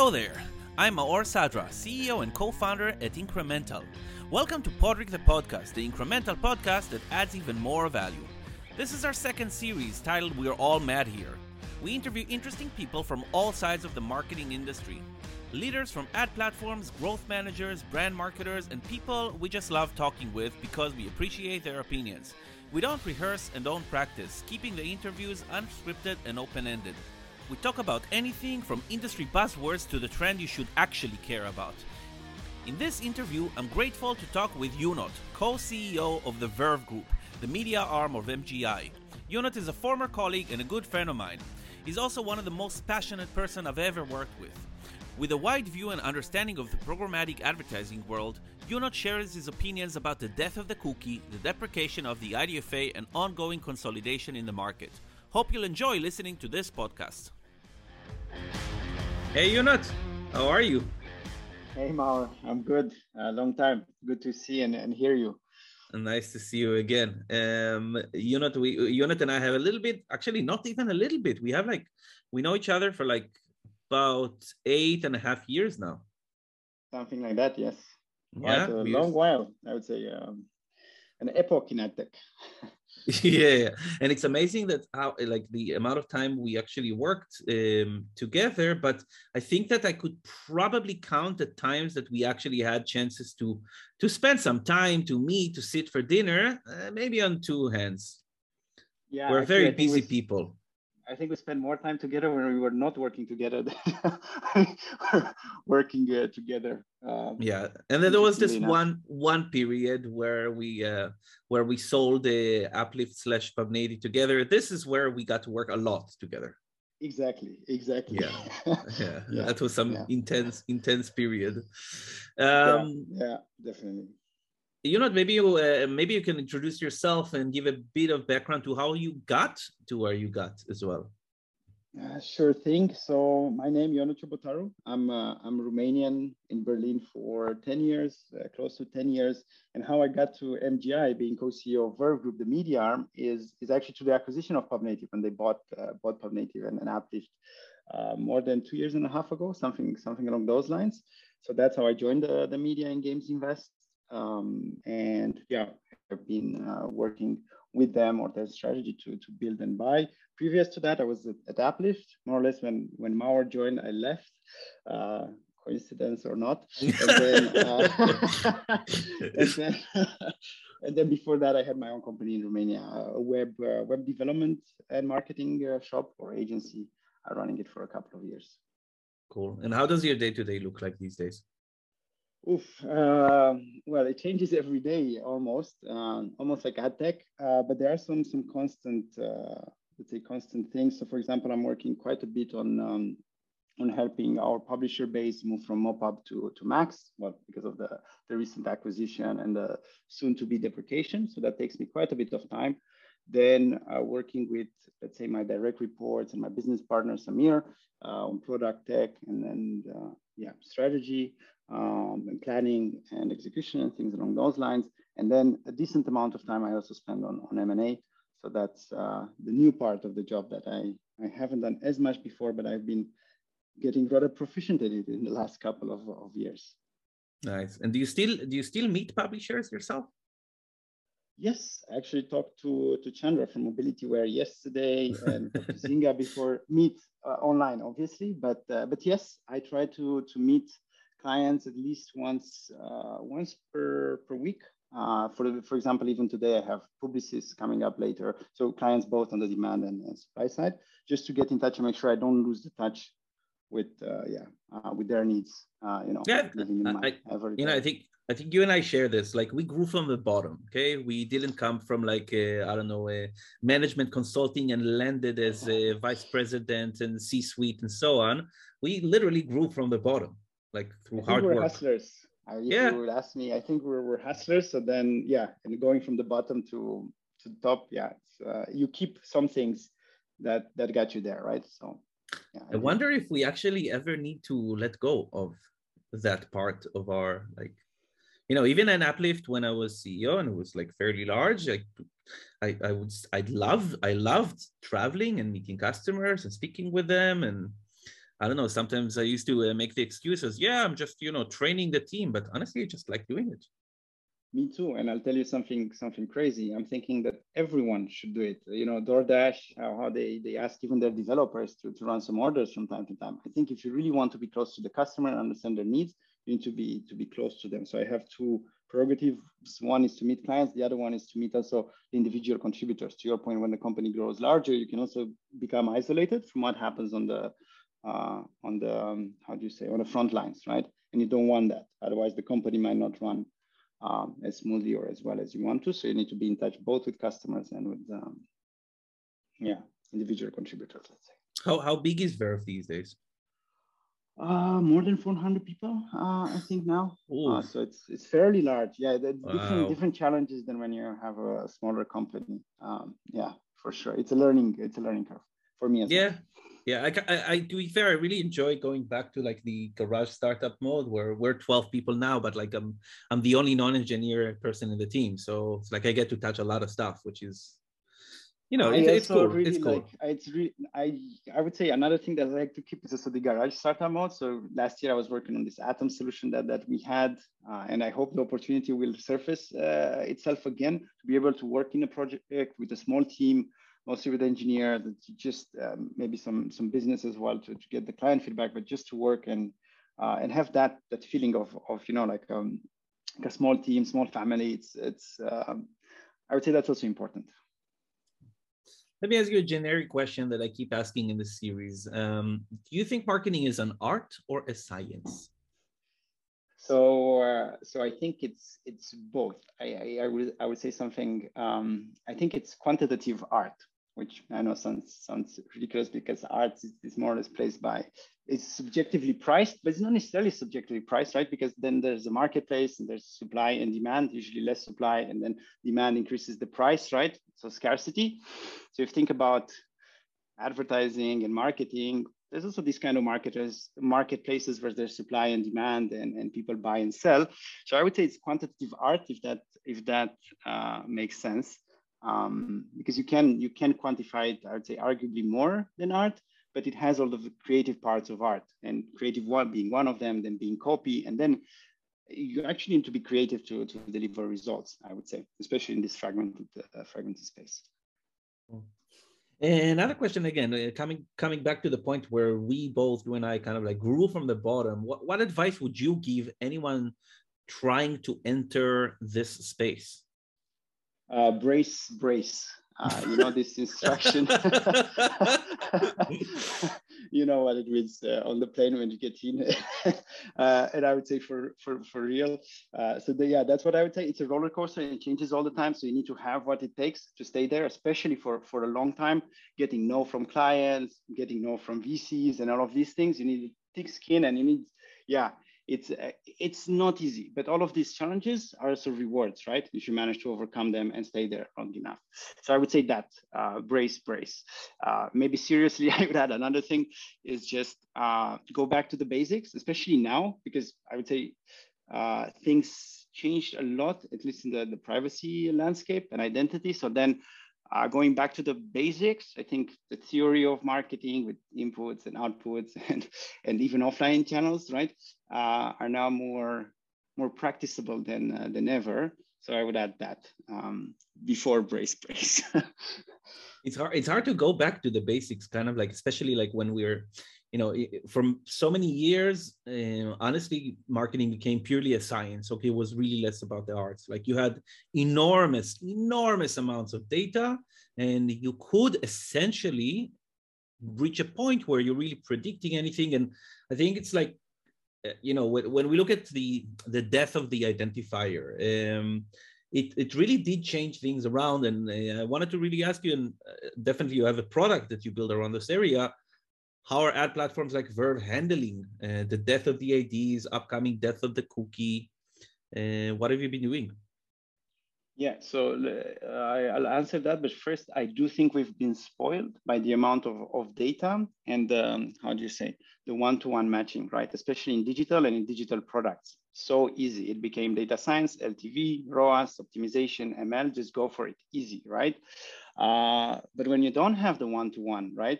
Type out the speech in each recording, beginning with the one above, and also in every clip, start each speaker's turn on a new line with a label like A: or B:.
A: Hello there. I'm Maor Sadra, CEO and co-founder at Incremental. Welcome to Podrick the Podcast, the incremental podcast that adds even more value. This is our second series titled We're All Mad Here. We interview interesting people from all sides of the marketing industry. Leaders from ad platforms, growth managers, brand marketers, and people we just love talking with because we appreciate their opinions. We don't rehearse and don't practice, keeping the interviews unscripted and open ended. We talk about anything from industry buzzwords to the trend you should actually care about. In this interview, I'm grateful to talk with Ionut, co CEO of the Verve Group, the media arm of MGI. Ionut is a former colleague and a good friend of mine. He's also one of the most passionate person I've ever worked with. With a wide view and understanding of the programmatic advertising world, Ionut shares his opinions about the death of the cookie, the deprecation of the IDFA, and ongoing consolidation in the market. Hope you'll enjoy listening to this podcast. Hey, Ionut, how are you?
B: Hey, Maor, I'm good. A long time. Good to see and, and hear you.
A: Nice to see you again. Um, Ionut, we Ionut and I have a little bit, actually, not even a little bit. We have like, we know each other for like about eight and a half years now.
B: Something like that, yes. Yeah, Quite a long while, I would say. Um, an epoch in.
A: yeah and it's amazing that how like the amount of time we actually worked um, together but i think that i could probably count the times that we actually had chances to to spend some time to meet to sit for dinner uh, maybe on two hands yeah we're very busy people
B: I think we spent more time together when we were not working together. working uh, together.
A: Um, yeah, and then there was this one one period where we uh, where we sold the AppLift slash PubNative together. This is where we got to work a lot together.
B: Exactly. Exactly.
A: Yeah. Yeah. yeah. That was some yeah. intense intense period.
B: Um, yeah, yeah, definitely
A: you know maybe you uh, maybe you can introduce yourself and give a bit of background to how you got to where you got as well
B: uh, sure thing. So my name Ionut Ciobotaru. i'm uh, i'm romanian in berlin for 10 years uh, close to 10 years. And how i got to mgi being co-ceo of verve group the media arm is is actually to the acquisition of pubnative when they bought uh, bought pubnative and, and AppLift uh, more than two years and a half ago something something along those lines. So that's how i joined the, the media and games invest. Um, and yeah, I've been working with them or their strategy to, to build and buy. Previous to that, I was at, at AppLift. More or less when, when Maor joined, I left. Uh, coincidence or not. And then, uh, and, then and, then, before that, I had my own company in Romania, a web, uh, web development and marketing uh, shop or agency, uh, running it for a couple of years.
A: Cool. And how does your day to day look like these days?
B: Oof. Uh, well, it changes every day almost, um, almost like ad tech. Uh, but there are some some constant, uh, let's say, constant things. So, for example, I'm working quite a bit on um, on helping our publisher base move from MoPub to to Max. Well, because of the the recent acquisition and the soon to be deprecation. So that takes me quite a bit of time. Then uh, working with, let's say, my direct reports and my business partner Sameer uh, on product tech and then uh, yeah strategy um, and planning and execution and things along those lines. And then a decent amount of time I also spend on, on M&A. So that's uh, the new part of the job that I, I haven't done as much before, but I've been getting rather proficient at it in the last couple of, of years.
A: Nice. And do you still do you still meet publishers yourself?
B: Yes, I actually talked to, to Chandra from Mobility Mobilityware yesterday and to Zynga before meet uh, online, obviously. But uh, but yes, I try to to meet clients at least once uh, once per per week. Uh, for the, for example, even today I have publicists coming up later. So clients both on the demand and, and supply side, just to get in touch and make sure I don't lose the touch with uh, yeah uh, with their needs. Uh, you know,
A: yeah, I, you know, I think I think you and I share this. Like we grew from the bottom. Okay, we didn't come from like I don't know a management consulting and landed as a vice president and C-suite and so on. We literally grew from the bottom like through hard
B: we're
A: work.
B: hustlers. Uh, yeah. you would ask me, I think we're, we're hustlers. So then, yeah, and going from the bottom to to the top, yeah, uh, you keep some things that that got you there, right? So,
A: yeah, I, I wonder if we actually ever need to let go of that part of our like, you know, even an AppLift when I was CEO and it was like fairly large, I, I, I would, I'd love, I loved traveling and meeting customers and speaking with them and I don't know. Sometimes I used to uh, make the excuses. Yeah, I'm just you know training the team, but honestly, I just like doing it.
B: Me too. And I'll tell you something something crazy. I'm thinking that everyone should do it. You know, DoorDash, how, they, they ask even their developers to, to run some orders from time to time. I think if you really want to be close to the customer and understand their needs, you need to be to be close to them. So I have two prerogatives. One is to meet clients, the other one is to meet also individual contributors. To your point, when the company grows larger, you can also become isolated from what happens on the uh, on the um, how do you say on the front lines, right? And you don't want that. Otherwise, the company might not run um, as smoothly or as well as you want to. So you need to be in touch both with customers and with, um, yeah, individual contributors, let's say.
A: How, how big is Verve these days?
B: Uh, more than 400 people, uh, I think now. Uh, so it's it's fairly large. Yeah, wow. different different challenges than when you have a smaller company. Um, yeah, for sure. It's a learning it's a learning curve for me as
A: yeah. well. Yeah, I, I, I, to be fair, I really enjoy going back to like the garage startup mode where we're 12 people now, but like I'm I'm the only non-engineer person in the team. So it's like I get to touch a lot of stuff, which is you know, it's, it's cool.
B: Really
A: it's cool.
B: Like, it's really, I, I would say another thing that I like to keep is also the garage startup mode. So last year I was working on this Atom solution that, that we had, uh, and I hope the opportunity will surface uh, itself again to be able to work in a project with a small team mostly with engineers, just um, maybe some some business as well to, to get the client feedback, but just to work and uh, and have that that feeling of of you know like um, like a small team, small family. It's it's um, I would say that's also important.
A: Let me ask you a generic question that I keep asking in this series. Um, do you think marketing is an art or a science?
B: So, uh, so I think it's it's both. I, I, I would I would say something. Um, I think it's quantitative art which I know sounds sounds ridiculous because art is, is, more or less placed by it's subjectively priced, but it's not necessarily subjectively priced, right? Because then there's a marketplace and there's supply and demand, usually less supply, and then demand increases the price, right? So scarcity. So if you think about advertising and marketing, there's also these kind of marketers, marketplaces where there's supply and demand and, and people buy and sell. So I would say it's quantitative art if that if that uh, makes sense um, because you can you can quantify it. I would say arguably more than art, but it has all of the creative parts of art, and creative one being one of them, then being copy, and then you actually need to be creative to, to deliver results. I would say, especially in this fragmented uh, fragmented space.
A: Another question again, uh, coming coming back to the point where we both, you and I, kind of like grew from the bottom. What what advice would you give anyone trying to enter this space?
B: Uh, brace, brace. Uh, you know this instruction. you know what it means uh, on the plane when you get in. uh, and I would say for for for real. Uh, so the, yeah, that's what I would say. It's a roller coaster and it changes all the time. So you need to have what it takes to stay there, especially for for a long time. Getting no from clients, getting no from VCs, and all of these things. You need thick skin, and you need yeah it's uh, it's not easy but all of these challenges are also rewards right? If you manage to overcome them and stay there long enough. So i would say that uh, brace brace. Uh, maybe seriously i would add another thing is just uh, go back to the basics especially now because i would say uh, things changed a lot at least in the, the privacy landscape and identity. So then uh, going back to the basics, I think the theory of marketing with inputs and outputs and, and even offline channels, right, uh, are now more more practicable than uh, than ever. So I would add that um, before brace brace.
A: it's hard. It's hard to go back to the basics, kind of like, especially like when we're you know from so many years uh, honestly marketing became purely a science. Okay it was really less about the arts. Like you had enormous enormous amounts of data and you could essentially reach a point where you're really predicting anything. And i think it's like uh, you know when, when we look at the the death of the identifier um, it, it really did change things around. And uh, i wanted to really ask you and uh, definitely you have a product that you build around this area how are ad platforms like Verve handling uh, the death of the IDs, upcoming death of the cookie? Uh, what have you been doing?
B: Yeah, so uh, I'll answer that. But first, I do think we've been spoiled by the amount of, of data and um, how do you say, the one to one matching, right? Especially in digital and in digital products. So easy. It became data science, LTV, ROAS, optimization, ML, just go for it. Easy, right? Uh, but when you don't have the one to one, right?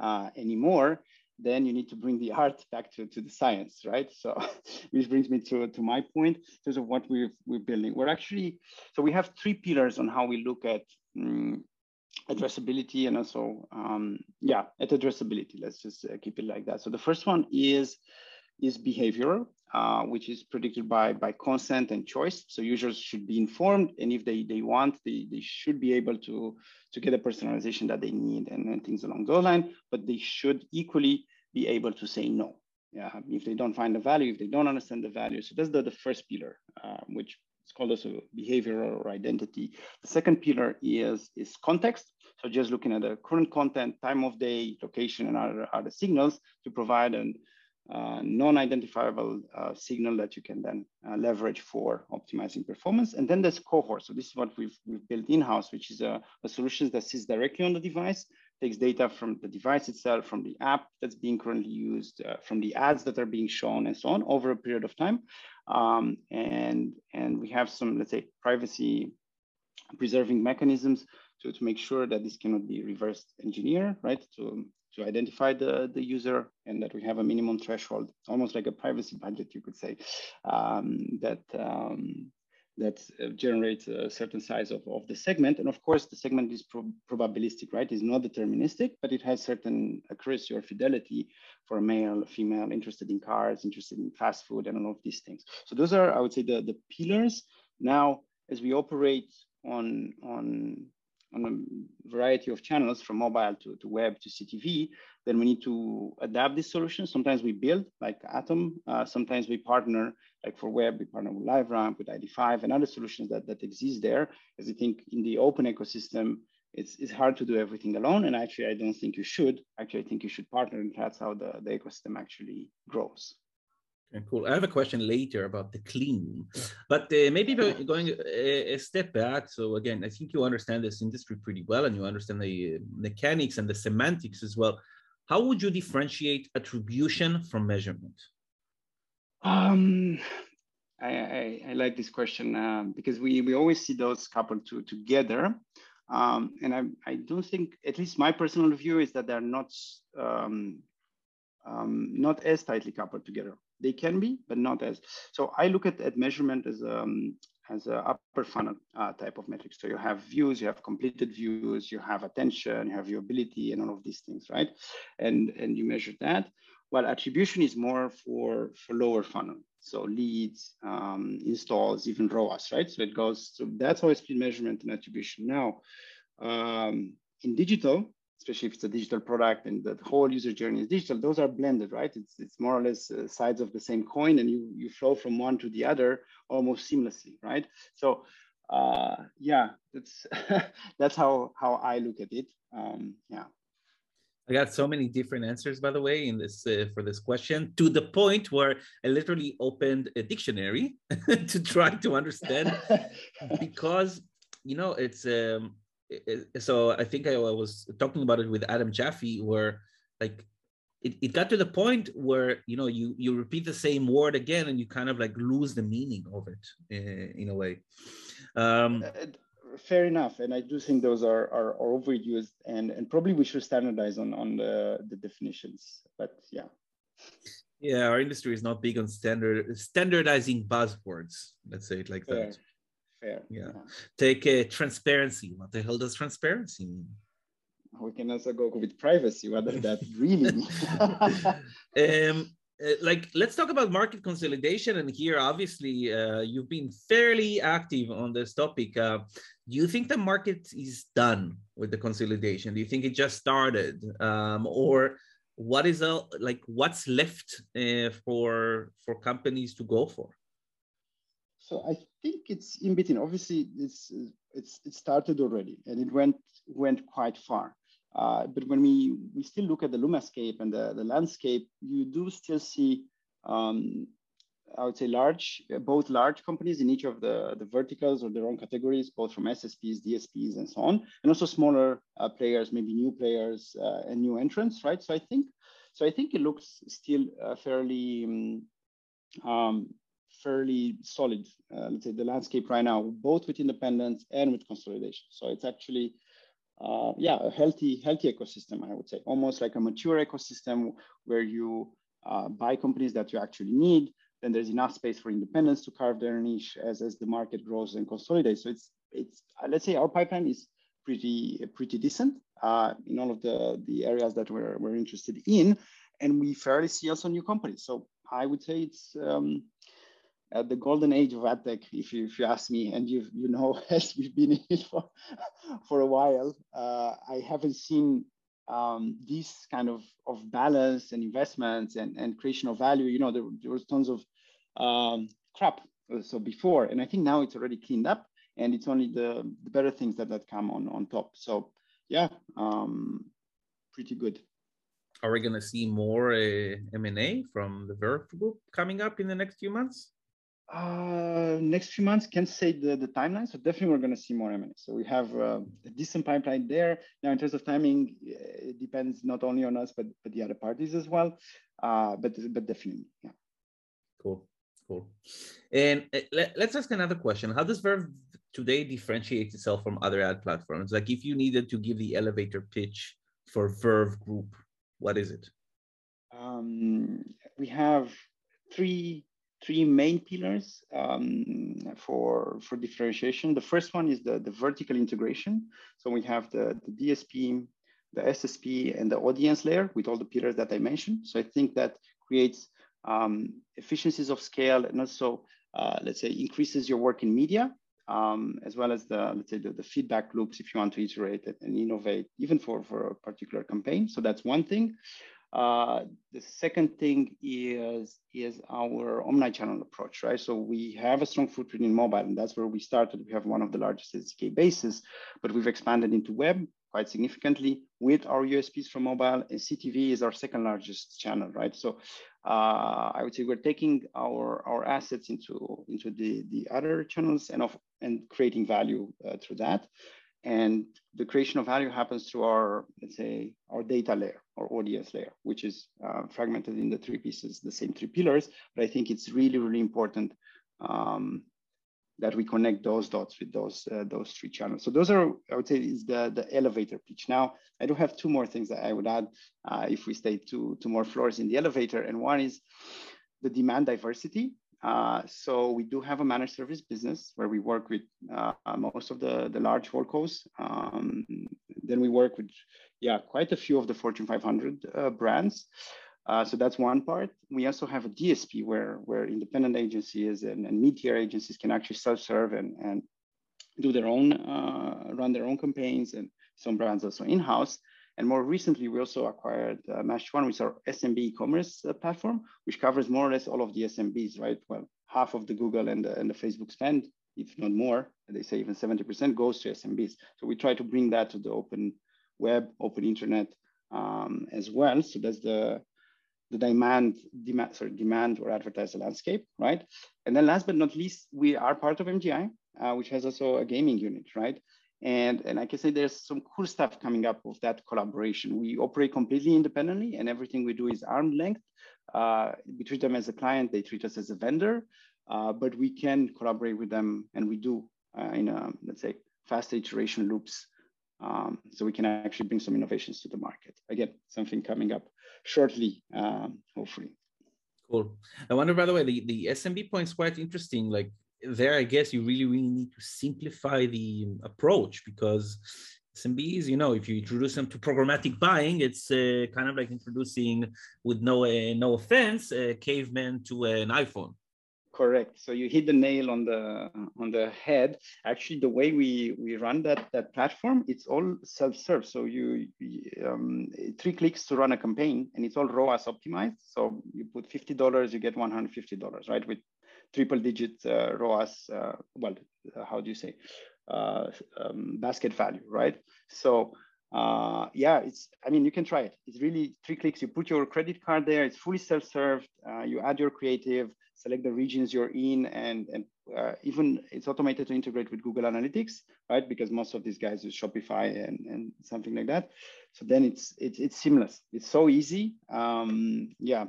B: Uh, anymore, then you need to bring the art back to, to the science, right? So which brings me to, to my point in terms of what we're, we're building. We're actually, so we have three pillars on how we look at um, addressability and also, um, yeah, at addressability, let's just uh, keep it like that. So the first one is, is behavioral, uh, which is predicted by, by consent and choice. So users should be informed, and if they, they want, they, they should be able to, to get the personalization that they need and, and things along those lines, but they should equally be able to say no. Yeah, if they don't find the value, if they don't understand the value. So that's the, the first pillar, uh, which is called also behavioral or identity. The second pillar is, is context. So just looking at the current content, time of day, location, and other, other signals to provide an uh, non-identifiable uh, signal that you can then uh, leverage for optimizing performance. And then there's cohort. So this is what we've, we've built in-house, which is a, a solution that sits directly on the device, takes data from the device itself, from the app that's being currently used, uh, from the ads that are being shown and so on over a period of time. Um, and, and we have some, let's say, privacy preserving mechanisms to, to make sure that this cannot be reverse engineered, right? To, to identify the, the user and that we have a minimum threshold, almost like a privacy budget, you could say, um, that um, that uh, generates a certain size of, of the segment. And of course, the segment is pro probabilistic, right? It's not deterministic, but it has certain accuracy or fidelity for male, female, interested in cars, interested in fast food, and all of these things. So those are, I would say, the, the pillars. Now, as we operate on, on on a variety of channels from mobile to, to web to CTV, then we need to adapt this solution. Sometimes we build like Atom, uh, sometimes we partner, like for web, we partner with LiveRamp, with ID5 and other solutions that, that exist there. As I think in the open ecosystem, it's, it's hard to do everything alone. And actually, I don't think you should. Actually, I think you should partner and that's how the, the ecosystem actually grows.
A: Okay, cool. I have a question later about the clean, but uh, maybe going a, a, step back. So again, I think you understand this industry pretty well, and you understand the uh, mechanics and the semantics as well. How would you differentiate attribution from measurement?
B: Um, I, I, I like this question uh, because we we always see those coupled to, together. Um, and I, I don't think, at least my personal view is that they're not um, um, not as tightly coupled together. They can be, but not as. So I look at, at measurement as um, as a upper funnel uh, type of metric. So you have views, you have completed views, you have attention, you have viewability, and all of these things, right? And and you measure that. While attribution is more for for lower funnel, so leads, um, installs, even ROAS, right? So it goes. So that's how I split measurement and attribution. Now, um, in digital, especially if it's a digital product and the whole user journey is digital, those are blended, right? It's, it's more or less uh, sides of the same coin and you, you flow from one to the other almost seamlessly, right? So uh, yeah, that's, that's how, how I look at it. Um, yeah.
A: I got so many different answers, by the way, in this uh, for this question. To the point where I literally opened a dictionary to try to understand, because you know it's um, so I think I was talking about it with Adam Jaffe, where like it, it got to the point where you know you you repeat the same word again and you kind of like lose the meaning of it in, in a way. Um,
B: uh, fair enough, and I do think those are, are, are overused, and and probably we should standardize on on the the definitions. But yeah.
A: Yeah, our industry is not big on standard standardizing buzzwords. Let's say it like that.
B: Fair.
A: Yeah. Take uh, transparency. What the hell does transparency mean?
B: We can also go with privacy. What does that really
A: um, uh, like let's talk about market consolidation and here obviously uh, you've been fairly active on this topic uh, do you think the market is done with the consolidation do you think it just started um, or what is uh, like what's left uh, for for companies to go for
B: so I think it's in between. Obviously, it's it's it started already, and it went went quite far. Uh, but when we we still look at the Lumascape and the, the landscape, you do still see, um, I would say, large both large companies in each of the the verticals or their own categories, both from SSPs, DSPs, and so on, and also smaller uh, players, maybe new players uh, and new entrants, right? So I think so I think it looks still uh, fairly. Um, um, fairly solid, uh, let's say the landscape right now, both with independence and with consolidation. So it's actually uh, yeah, a healthy, healthy ecosystem, I would say, almost like a mature ecosystem where you uh, buy companies that you actually need. Then there's enough space for independents to carve their niche as, as the market grows and consolidates. So it's, it's uh, let's say our pipeline is pretty, pretty decent uh, in all of the, the areas that we're, we're interested in. And we fairly see also new companies. So I would say it's, um, at the golden age of adtech, if you, if you ask me, and you you know, as we've been in it for, for a while, uh, I haven't seen um, this kind of, of balance and investments and, and creation of value. You know, there, there was tons of um, crap uh, so before, and I think now it's already cleaned up, and it's only the, the better things that that come on on top. So yeah, um, pretty good.
A: Are we going to see more uh, M&A from the Verve Group coming up in the next few months?
B: Uh, next few months can't say the, the timeline so definitely we're going to see more m&a so we have uh, a decent pipeline there. Now in terms of timing it depends not only on us but, but the other parties as well. Uh, but but definitely yeah.
A: Cool cool. And uh, let, let's ask another question. How does verve today differentiate itself from other ad platforms? Like if you needed to give the elevator pitch for verve group what is it?
B: Um, we have three three main pillars um, for, for differentiation. The first one is the, the vertical integration. So we have the, the DSP, the SSP, and the audience layer with all the pillars that I mentioned. So I think that creates um, efficiencies of scale and also, uh, let's say, increases your work in media, um, as well as the, let's say, the, the, feedback loops if you want to iterate and innovate, even for, for a particular campaign. So that's one thing. Uh, the second thing is, is our omni-channel approach, right? So we have a strong footprint in mobile, and that's where we started. We have one of the largest SDK bases, but we've expanded into web quite significantly with our USPs from mobile, and CTV is our second largest channel, right? So uh, I would say we're taking our, our assets into, into the, the other channels and, of, and creating value uh, through that. And the creation of value happens through our, let's say, our data layer or audience layer, which is uh, fragmented in the three pieces, the same three pillars. But I think it's really, really important um, that we connect those dots with those uh, those three channels. So those are, I would say, is the the elevator pitch. Now, I do have two more things that I would add uh, if we stay two two more floors in the elevator, and one is the demand diversity. Uh, so we do have a managed service business where we work with uh, most of the, the large holdcos. Um, then we work with, yeah, quite a few of the Fortune 500 uh, brands. Uh, so that's one part. We also have a DSP where, where independent agencies and, and mid-tier agencies can actually self-serve and, and do their own, uh, run their own campaigns and some brands also in-house. And more recently, we also acquired uh, One, which is our SMB e-commerce uh, platform, which covers more or less all of the SMBs, right? Well, half of the Google and the, and the Facebook spend, if not more, they say even 70% goes to SMBs. So we try to bring that to the open web, open internet um, as well. So that's the the demand, demand, sorry, demand or advertiser landscape, right? And then last but not least, we are part of MGI, uh, which has also a gaming unit, right? And, and I can say there's some cool stuff coming up with that collaboration. We operate completely independently and everything we do is arm length. Uh, we treat them as a client, they treat us as a vendor, uh, but we can collaborate with them and we do uh, in, a, let's say, fast iteration loops. Um, so we can actually bring some innovations to the market. Again, something coming up shortly, um, hopefully.
A: Cool. I wonder, by the way, the, the SMB point is quite interesting. Like there, I guess you really, really need to simplify the approach because SMBs, you know, if you introduce them to programmatic buying, it's uh, kind of like introducing, with no uh, no offense, a caveman to an iPhone.
B: Correct. So you hit the nail on the on the head. Actually, the way we we run that that platform, it's all self-serve. So you um, three clicks to run a campaign, and it's all ROAS optimized. So you put fifty dollars, you get one hundred fifty dollars, right? With triple digit uh, ROAS, uh, well, uh, how do you say, um, basket value, right? So uh, yeah, it's, I mean, you can try it. It's really three clicks. You put your credit card there. It's fully self-served. Uh, you add your creative, select the regions you're in, and, and uh, even it's automated to integrate with Google Analytics, right? Because most of these guys use Shopify and, and something like that. So then it's, it's, it's seamless. It's so easy. Um, yeah,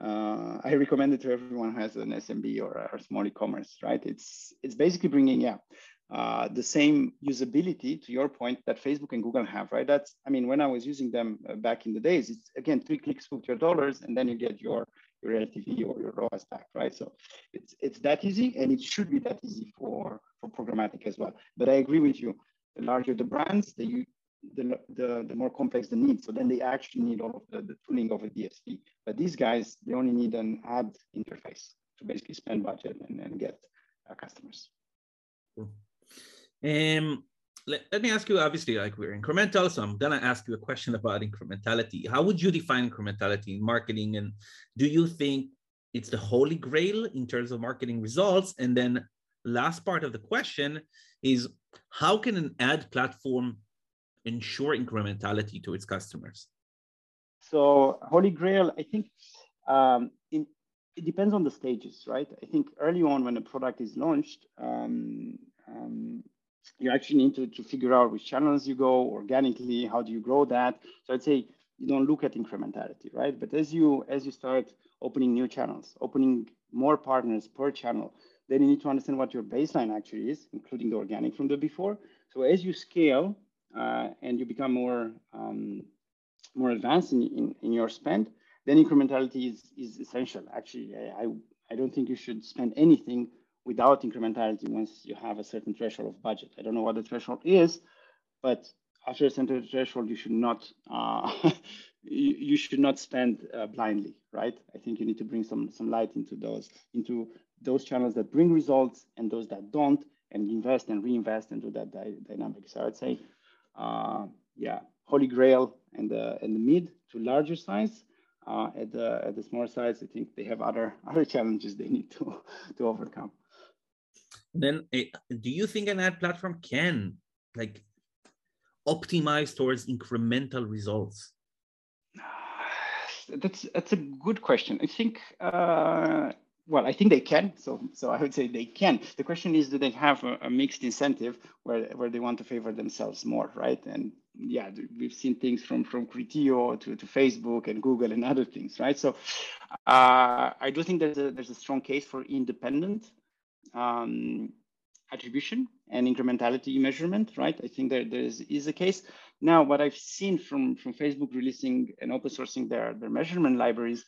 B: uh, I recommend it to everyone who has an SMB or a small e-commerce, right? It's it's basically bringing yeah uh, the same usability to your point that Facebook and Google have, right? That's, I mean, when I was using them uh, back in the days, it's again, three clicks with your dollars and then you get your, your LTV or your ROAS back, right? So it's, it's that easy and it should be that easy for, for programmatic as well. But I agree with you. The larger the brands, the, the, the, the more complex the need. So then they actually need all of the, the tooling of a DSP. But these guys, they only need an ad interface to basically spend budget and, and get uh, customers.
A: Cool. Um, let, let me ask you, obviously, like we're incremental, so I'm gonna ask you a question about incrementality. How would you define incrementality in marketing? And do you think it's the holy grail in terms of marketing results? And then last part of the question is how can an ad platform ensure incrementality to its customers?
B: So holy grail, I think um, in, it depends on the stages, right? I think early on when a product is launched, um, um, you actually need to, to figure out which channels you go organically, how do you grow that. So I'd say you don't look at incrementality, right? But as you as you start opening new channels, opening more partners per channel, then you need to understand what your baseline actually is, including the organic from the before. So as you scale and you become more um, more advanced in, in, in, your spend, then incrementality is, is essential. Actually, I, I don't think you should spend anything without incrementality once you have a certain threshold of budget. I don't know what the threshold is, but after a certain threshold, you should not uh, you, you, should not spend uh, blindly, right? I think you need to bring some some light into those into those channels that bring results and those that don't, and invest and reinvest into that dy- dynamic. So I'd say, uh, yeah, holy grail and the and the mid to larger size. Uh, at the at the smaller size, I think they have other other challenges they need to to overcome.
A: Then eh, do you think an ad platform can like optimize towards incremental results?
B: That's that's a good question. I think uh, well i think they can so so i would say they can the question is do they have a, a, mixed incentive where where they want to favor themselves more right and yeah we've seen things from from Criteo to, to facebook and google and other things right so uh, i do think there's a there's a strong case for independent um, attribution and incrementality measurement, right? I think there, there is, is a case. Now, what I've seen from, from Facebook releasing and open sourcing their, their measurement libraries,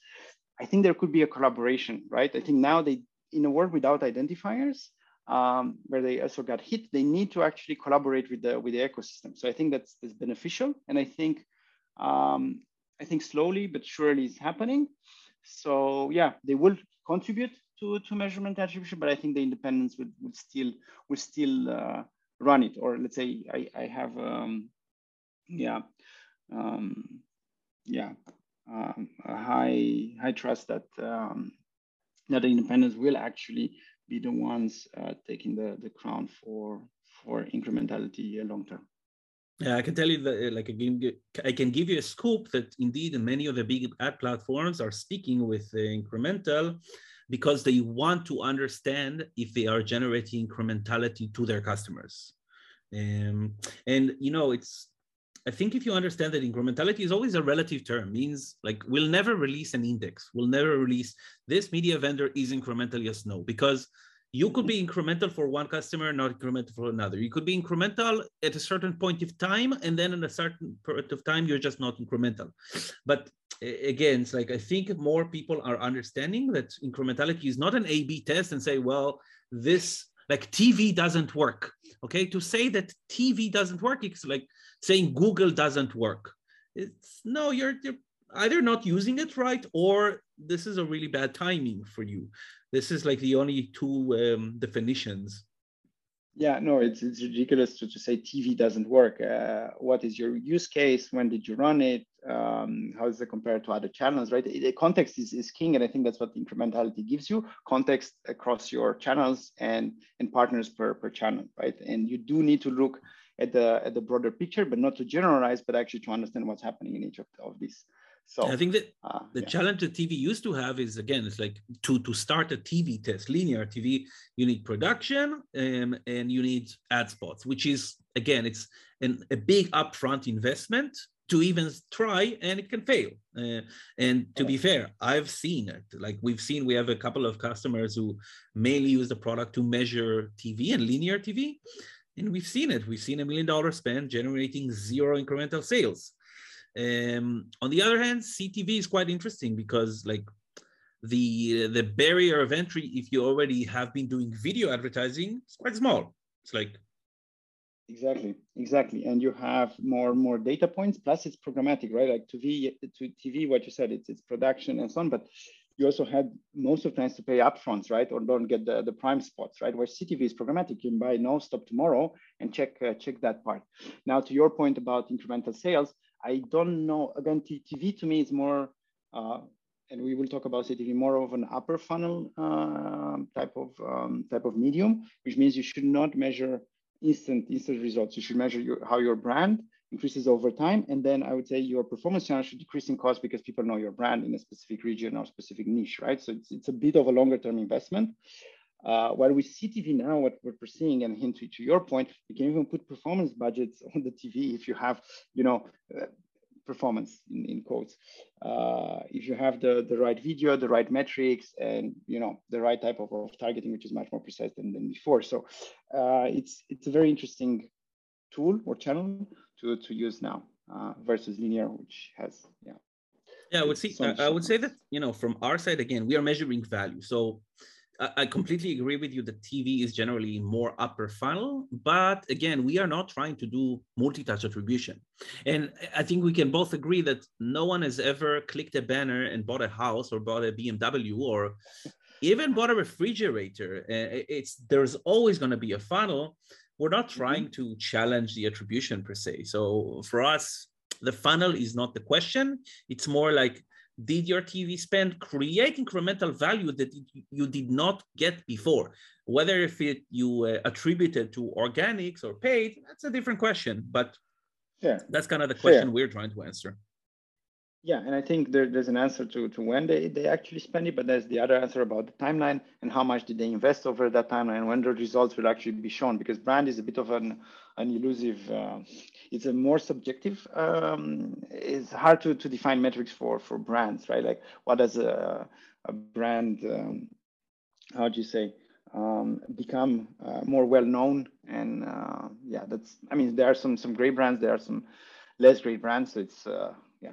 B: I think there could be a collaboration, right? I think now they, in a world without identifiers, um, where they also got hit, they need to actually collaborate with the with the ecosystem. So I think that's, that's beneficial, and I think um, I think slowly but surely it's happening. So yeah, they will contribute to, to measurement attribution, but I think the independence would, would still would still uh, run it. Or let's say I, I have um, yeah um, yeah um, a high high trust that um, that the independents will actually be the ones uh, taking the, the crown for for incrementality long term.
A: Yeah, I can tell you that, like, can, I can give you a scoop that indeed many of the big ad platforms are speaking with uh, incremental because they want to understand if they are generating incrementality to their customers. Um, and you know, it's I think if you understand that incrementality is always a relative term, means like we'll never release an index, we'll never release this media vendor is incremental, yes, no, because you could be incremental for one customer, not incremental for another. You could be incremental at a certain point of time, and then in a certain point of time, you're just not incremental. But again, it's like I think more people are understanding that incrementality is not an A/B test and say, well, this like TV doesn't work. Okay, to say that TV doesn't work, it's like saying Google doesn't work. It's no, you're you're either not using it right or this is a really bad timing for you. This is like the only two um, definitions
B: yeah, no, it's it's ridiculous to, to say TV doesn't work. Uh, what is your use case? When did you run it? Um, how does it compared to other channels, right? The context is, is king, and I think that's what incrementality gives you: context across your channels and and partners per per channel, right? And you do need to look at the at the broader picture, but not to generalize, but actually to understand what's happening in each of, of these.
A: So I think that uh, the yeah. challenge that TV used to have is again, it's like to to start a TV test, linear TV, you need production um, and you need ad spots, which is again, it's an, a big upfront investment to even try and it can fail uh, and to be fair i've seen it like we've seen we have a couple of customers who mainly use the product to measure tv and linear tv and we've seen it we've seen a million dollar spend generating zero incremental sales um, on the other hand ctv is quite interesting because like the the barrier of entry if you already have been doing video advertising it's quite small it's like
B: Exactly, exactly. And you have more more data points. Plus, it's programmatic, right? Like to TV, to TV, what you said, it's it's production and so on. But you also had most of times to pay upfronts, right? Or don't get the, the prime spots, right? Where CTV is programmatic, you can buy no stop tomorrow and check uh, check that part. Now, to your point about incremental sales, I don't know. Again, TV to me is more, uh, and we will talk about CTV more of an upper funnel uh, type of um, type of medium, which means you should not measure instant instant results. You should measure your, how your brand increases over time. And then I would say your performance channel should decrease in cost because people know your brand in a specific region or specific niche, right? So it's, it's a bit of a longer term investment. Uh, while we see TV now, what we're seeing, and hint to, to your point, you can even put performance budgets on the TV if you have, you know, uh, performance in, in quotes. Uh, if you have the, the right video, the right metrics, and you know the right type of, of targeting, which is much more precise than, than before. So uh, it's it's a very interesting tool or channel to, to use now uh, versus linear, which has yeah.
A: Yeah, I would see. I would say that you know from our side again, we are measuring value. So I completely agree with you that TV is generally more upper funnel, but again, we are not trying to do multi-touch attribution. And I think we can both agree that no one has ever clicked a banner and bought a house or bought a BMW or even bought a refrigerator. It's there's always going to be a funnel. We're not mm-hmm. trying to challenge the attribution per se. So for us, the funnel is not the question. It's more like did your TV spend create incremental value that you did not get before? Whether if it you uh, attributed to organics or paid, that's a different question. But yeah, that's kind of the question we're trying to answer.
B: Yeah, and I think there, there's an answer to, to when they, they actually spend it, but there's the other answer about the timeline and how much did they invest over that timeline, when the results will actually be shown, because brand is a bit of an, an elusive, uh, it's a more subjective, um, it's hard to, to define metrics for, for brands, right? Like what does a, a brand, um, how do you say, um, become uh, more well known? And uh, yeah, that's, I mean, there are some, some great brands, there are some less great brands. So it's, uh, yeah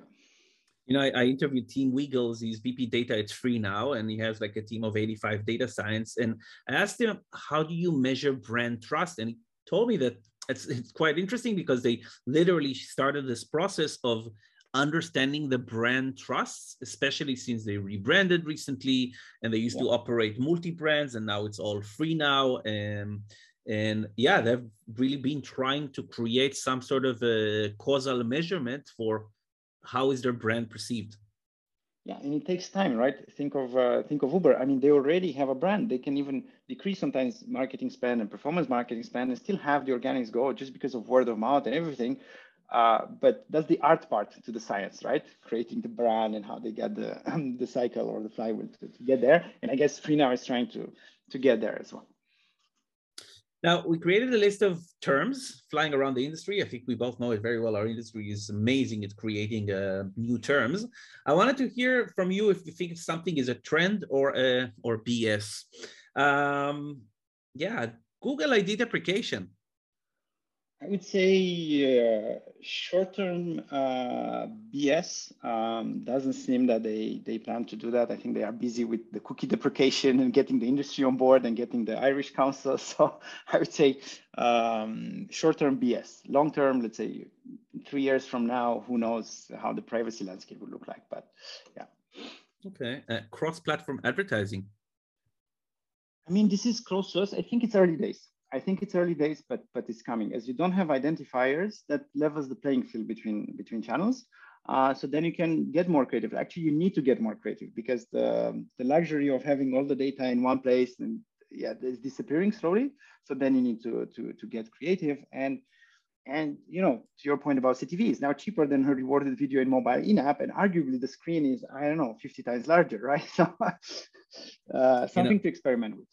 A: you know, I, I, interviewed Tim Wiggles, he's VP data, it's free now, and he has like a team of 85 data science. And I asked him, how do you measure brand trust? And he told me that it's, it's quite interesting because they literally started this process of understanding the brand trusts, especially since they rebranded recently and they used yeah. to operate multi-brands and now it's all free now. And and yeah, they've really been trying to create some sort of a causal measurement for how is their brand perceived?
B: Yeah and it takes time right? Think of uh, think of uber. I mean they already have a brand. They can even decrease sometimes marketing spend and performance marketing spend and still have the organics go just because of word of mouth and everything. Uh, but that's the art part to the science right? Creating the brand and how they get the the cycle or the flywheel to, to get there. And i guess FreeNow is trying to to get there as well
A: now, we created a list of terms flying around the industry. I think we both know it very well. Our industry is amazing at creating uh, new terms. I wanted to hear from you if you think something is a trend or a, or BS. Um, yeah, Google ID deprecation.
B: I would say uh, short-term uh, BS um, doesn't seem that they they plan to do that. I think they are busy with the cookie deprecation and getting the industry on board and getting the Irish Council. So I would say um, short-term BS. Long-term, let's say three years from now, who knows how the privacy landscape will look like? But yeah.
A: Okay, uh, cross-platform advertising.
B: I mean, this is close to us. I think it's early days. I think it's early days, but but it's coming. As you don't have identifiers, that levels the playing field between between channels. Uh, so then you can get more creative. Actually, you need to get more creative because the the luxury of having all the data in one place and yeah, is disappearing slowly. So then you need to to to get creative and and you know to your point about CTV is now cheaper than her rewarded video in mobile in-app, and arguably the screen is I don't know 50 times larger, right? So uh, something you know, to experiment with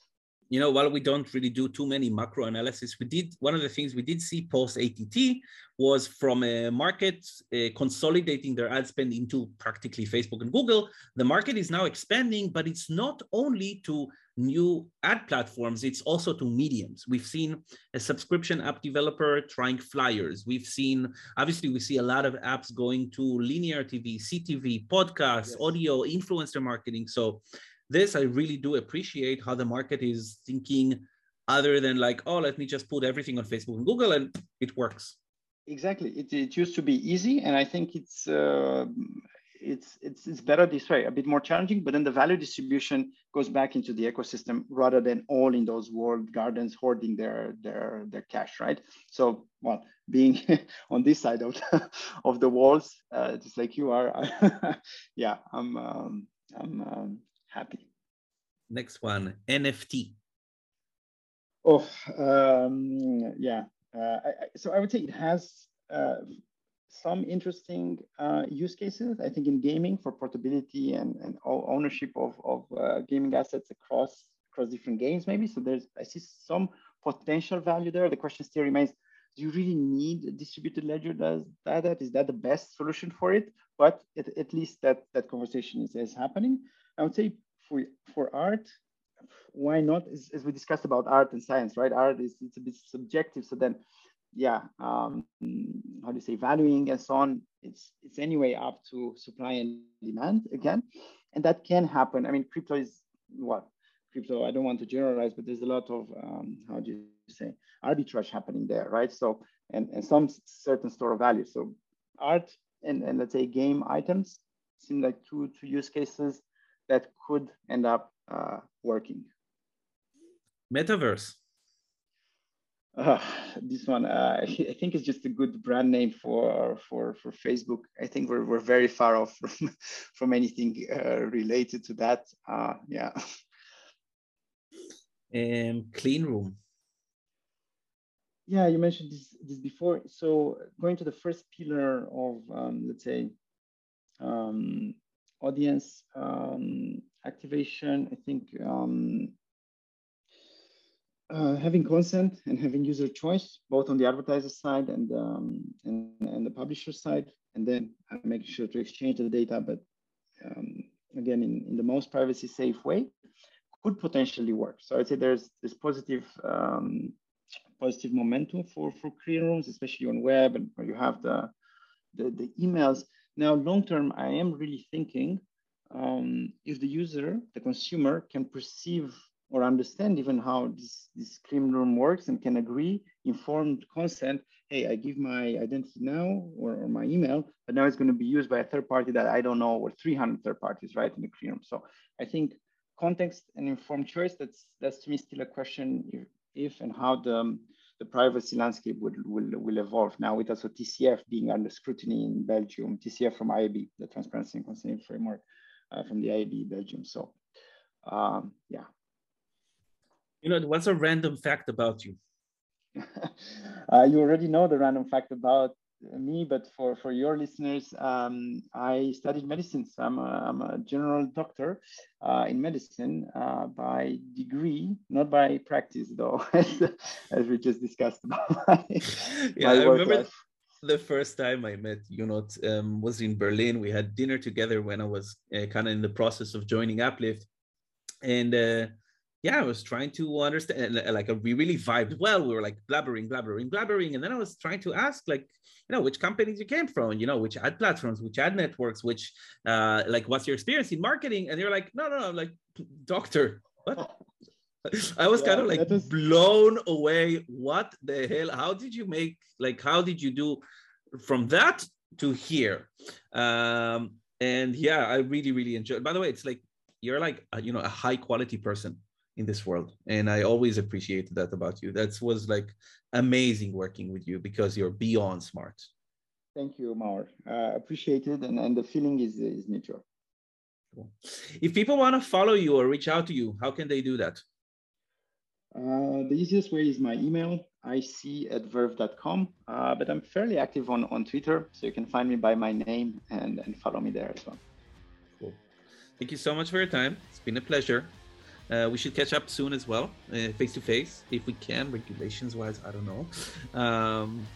A: you know, while we don't really do too many macro analysis, we did one of the things we did see post ATT was from a market uh, consolidating their ad spend into practically Facebook and Google. The market is now expanding, but it's not only to new ad platforms, it's also to mediums. We've seen a subscription app developer trying flyers. We've seen, obviously, we see a lot of apps going to linear TV, CTV, podcasts, yes. audio, influencer marketing. So this I really do appreciate how the market is thinking other than like, oh, let me just put everything on Facebook and Google and it works.
B: Exactly. It, it used to be easy. And I think it's, uh, it's, it's, it's better this way, a bit more challenging, but then the value distribution goes back into the ecosystem rather than all in those walled gardens hoarding their, their, their cash, right? So, well, being on this side of the, of the walls, uh, just like you are, yeah, I'm, um, I'm um, happy.
A: Next one, NFT.
B: Oh, um, yeah. Uh, I, so I would say it has uh, some interesting uh, use cases. I think in gaming for portability and, and ownership of, of uh, gaming assets across across different games, maybe. So there's I see some potential value there. The question still remains: Do you really need a distributed ledger data? that? Is that the best solution for it? But at, at least that that conversation is, is happening. I would say for for art, why not? As, as we discussed about art and science, right? Art is it's a bit subjective. So then, yeah, um, how do you say valuing and so on? It's it's anyway up to supply and demand again, and that can happen. I mean, crypto is what crypto. I don't want to generalize, but there's a lot of um, how do you say arbitrage happening there, right? So and and some certain store of value. So art and, and let's say game items seem like two two use cases that could end up uh, working.
A: Metaverse.
B: Uh, this one, uh, I think it's just a good brand name for for for Facebook. I think we're we're very far off from from anything uh, related to that. Uh, yeah.
A: Um, clean room.
B: Yeah, you mentioned this this before. So going to the first pillar of um, let's say um, audience um, activation, I think um, uh, having consent and having user choice, both on the advertiser side and, um, and, and, the publisher side, and then making sure to exchange the data, but um, again, in, in the most privacy safe way, could potentially work. So I'd say there's this positive um, positive momentum for, for clean rooms, especially on web and where you have the, the, the emails now, long term, I am really thinking um, if the user, the consumer, can perceive or understand even how this, this clean room works and can agree, informed consent, hey, I give my identity now or, or my email, but now it's going to be used by a third party that I don't know, or 300 third parties, right, in the clean room. So I think context and informed choice, that's, that's to me still a question if, if and how the, the privacy landscape will, will, will evolve. Now with also TCF being under scrutiny in Belgium, TCF from IAB, the Transparency and Consent Framework uh, from the IAB Belgium. So um, yeah.
A: You know, what's a random fact about you?
B: uh, you already know the random fact about me, but for, for your listeners, um, I studied medicine. So I'm a, I'm a general doctor uh, in medicine uh, by degree, not by practice, though, as, as we just discussed about. My,
A: yeah, I remember life. the first time I met you know, um, was in Berlin. We had dinner together when I was uh, kind of in the process of joining AppLift. And uh, yeah, I was trying to understand. Like we really vibed well. We were like blabbering, blabbering, blabbering, and then I was trying to ask, like, you know, which companies you came from, you know, which ad platforms, which ad networks, which, uh, like, what's your experience in marketing? And you're like, no, no, no, I'm like, doctor. What? I was yeah, kind of like is... blown away. What the hell? How did you make? Like, how did you do from that to here? Um, and yeah, I really, really enjoyed. By the way, it's like you're like a, you know a high quality person in this world and i always appreciated that about you. That was like amazing working with you because you're beyond smart.
B: Thank you Maor. uh, appreciated and, and the feeling is, is mutual.
A: Cool. if people want to follow you or reach out to you how can they do that?
B: Uh, the easiest way is my email ic at verve.com uh, but i'm fairly active on, on twitter so you can find me by my name and, and follow me there as well.
A: Cool. Thank you so much for your time. It's been a pleasure Uh, we should catch up soon as well, face to face, if we can. Regulations wise, I don't know. Um,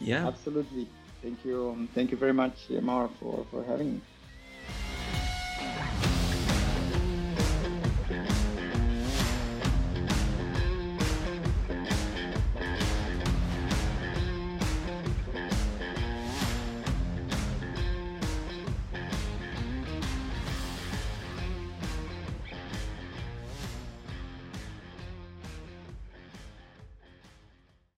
A: yeah,
B: absolutely. Thank you. Thank you very much, Maor, for for having me.